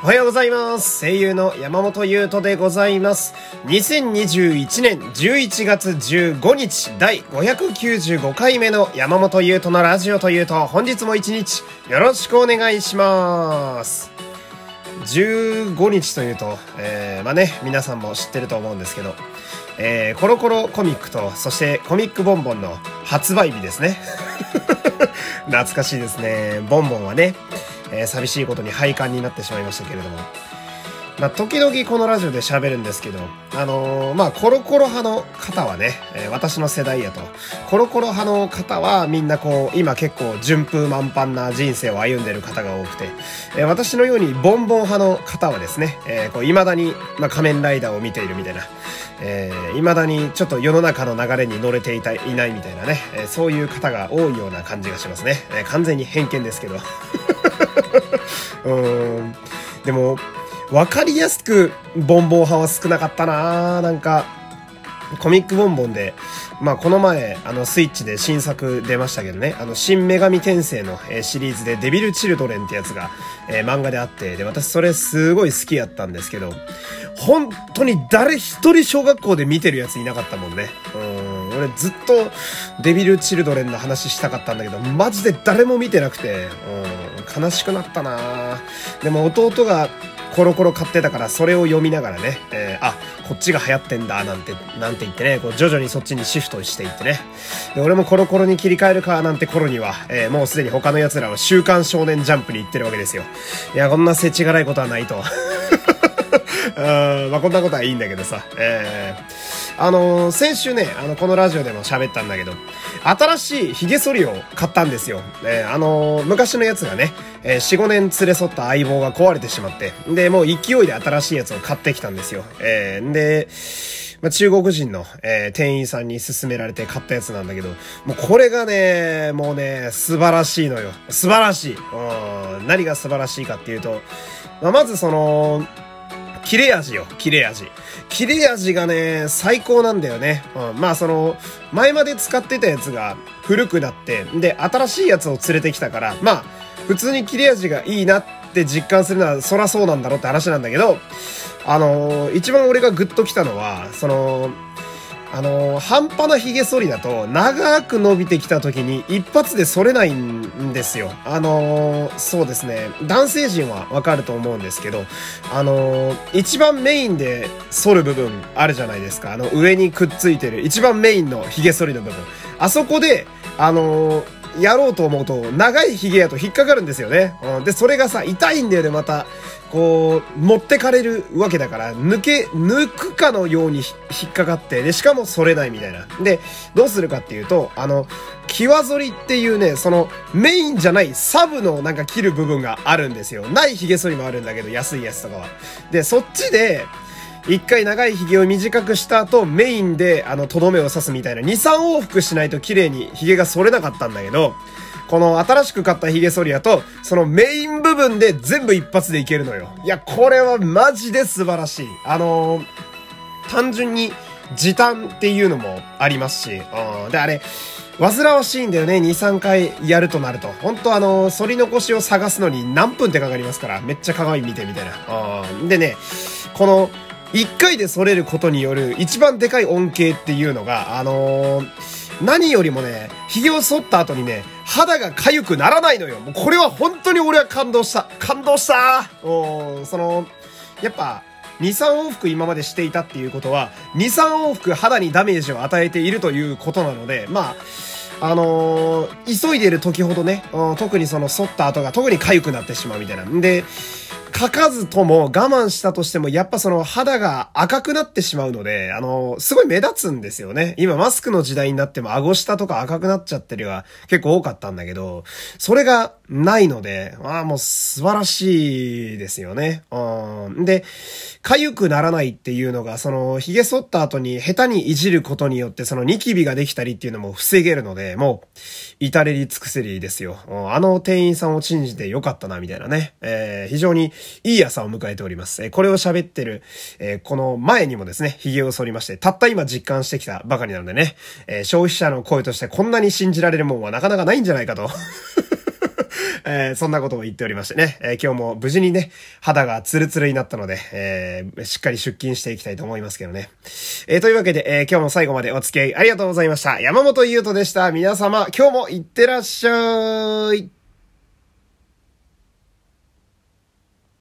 おはようございます。声優の山本優斗でございます。2021年11月15日第595回目の山本優斗のラジオというと本日も一日よろしくお願いします。15日というと、えー、まあね、皆さんも知ってると思うんですけど、えー、コロコロコミックと、そしてコミックボンボンの発売日ですね。懐かしいですね。ボンボンはね、えー、寂しいことに廃刊になってしまいましたけれども。まあ、時々このラジオで喋るんですけど、あのー、まあ、コロコロ派の方はね、えー、私の世代やと、コロコロ派の方はみんなこう、今結構順風満帆な人生を歩んでる方が多くて、えー、私のようにボンボン派の方はですね、えー、こう、未だに、まあ、仮面ライダーを見ているみたいな、えー、未だにちょっと世の中の流れに乗れていたいないみたいなね、えー、そういう方が多いような感じがしますね。えー、完全に偏見ですけど。うん。でも、わかりやすくボンボン派は少なかったななんか、コミックボンボンで、まあこの前、あのスイッチで新作出ましたけどね、あの新女神転生の、え、シリーズでデビルチルドレンってやつが、えー、漫画であって、で、私それすごい好きやったんですけど、本当に誰一人小学校で見てるやついなかったもんね。うん、俺ずっとデビルチルドレンの話したかったんだけど、マジで誰も見てなくて、うん、悲しくなったなでも弟がコロコロ買ってたからそれを読みながらね、えー、あ、こっちが流行ってんだ、なんて、なんて言ってね、こう徐々にそっちにシフトしていってね。で、俺もコロコロに切り替えるか、なんて頃には、えー、もうすでに他の奴らは週刊少年ジャンプに行ってるわけですよ。いや、こんな世知辛いことはないと。まあこんなことはいいんだけどさ、えー、あのー、先週ね、あの、このラジオでも喋ったんだけど、新しい髭剃りを買ったんですよ。えー、あのー、昔のやつがね、えー、4、5年連れ添った相棒が壊れてしまって、で、もう勢いで新しいやつを買ってきたんですよ。えー、で、まあ、中国人の、えー、店員さんに勧められて買ったやつなんだけど、もうこれがね、もうね、素晴らしいのよ。素晴らしい。うん、何が素晴らしいかっていうと、まあ、まずその、切れ味よ、切れ味。切れ味がね、最高なんだよね。うん、まあその、前まで使ってたやつが古くなって、で、新しいやつを連れてきたから、まあ、普通に切れ味がいいなって実感するのは、そらそうなんだろうって話なんだけど、あのー、一番俺がグッときたのは、その、あの、半端な髭剃りだと、長く伸びてきた時に一発で剃れないんですよ。あの、そうですね。男性陣はわかると思うんですけど、あのー、一番メインで剃る部分あるじゃないですか。あの、上にくっついてる、一番メインの髭剃りの部分。あそこで、あのやろうと思うと、長い髭やと引っかかるんですよね。うん、で、それがさ、痛いんだよね、また。こう、持ってかれるわけだから、抜け、抜くかのように引っかかって、で、しかも反れないみたいな。で、どうするかっていうと、あの、際反りっていうね、その、メインじゃないサブのなんか切る部分があるんですよ。ない髭剃りもあるんだけど、安いやつとかは。で、そっちで、一回長い髭を短くした後、メインで、あの、とどめを刺すみたいな、2、3往復しないと綺麗に髭が反れなかったんだけど、この新しく買った髭剃りやと、そのメイン部分で全部一発でいけるのよ。いや、これはマジで素晴らしい。あのー、単純に時短っていうのもありますし、うん、で、あれ、煩わしいんだよね、2、3回やるとなると。本当あの、反り残しを探すのに何分ってかかりますから、めっちゃ鏡見てみたいな。うん、でね、この、一回で反れることによる一番でかい恩恵っていうのが、あのー、何よりもね、髭を剃った後にね、肌が痒くならないのよ。もうこれは本当に俺は感動した。感動したおその、やっぱ、2、3往復今までしていたっていうことは、2、3往復肌にダメージを与えているということなので、まあ、あのー、急いでる時ほどね、特にその剃った後が特に痒くなってしまうみたいな。んで、書かずとも我慢したとしても、やっぱその肌が赤くなってしまうので、あの、すごい目立つんですよね。今マスクの時代になっても顎下とか赤くなっちゃってるが結構多かったんだけど、それがないので、ああ、もう素晴らしいですよね。うん。で、痒くならないっていうのが、その、髭剃った後に下手にいじることによって、そのニキビができたりっていうのも防げるので、もう、至れり尽くせりですよ。あの店員さんを信じてよかったな、みたいなね。えー、非常にいい朝を迎えております。えこれを喋ってる、え、この前にもですね、髭を剃りまして、たった今実感してきたばかりなのでね、え、消費者の声としてこんなに信じられるもんはなかなかないんじゃないかと。えー、そんなことを言っておりましてね、えー、今日も無事にね、肌がツルツルになったので、えー、しっかり出勤していきたいと思いますけどね。え、というわけで、え、今日も最後までお付き合いありがとうございました。山本優斗でした。皆様、今日もいってらっしゃい。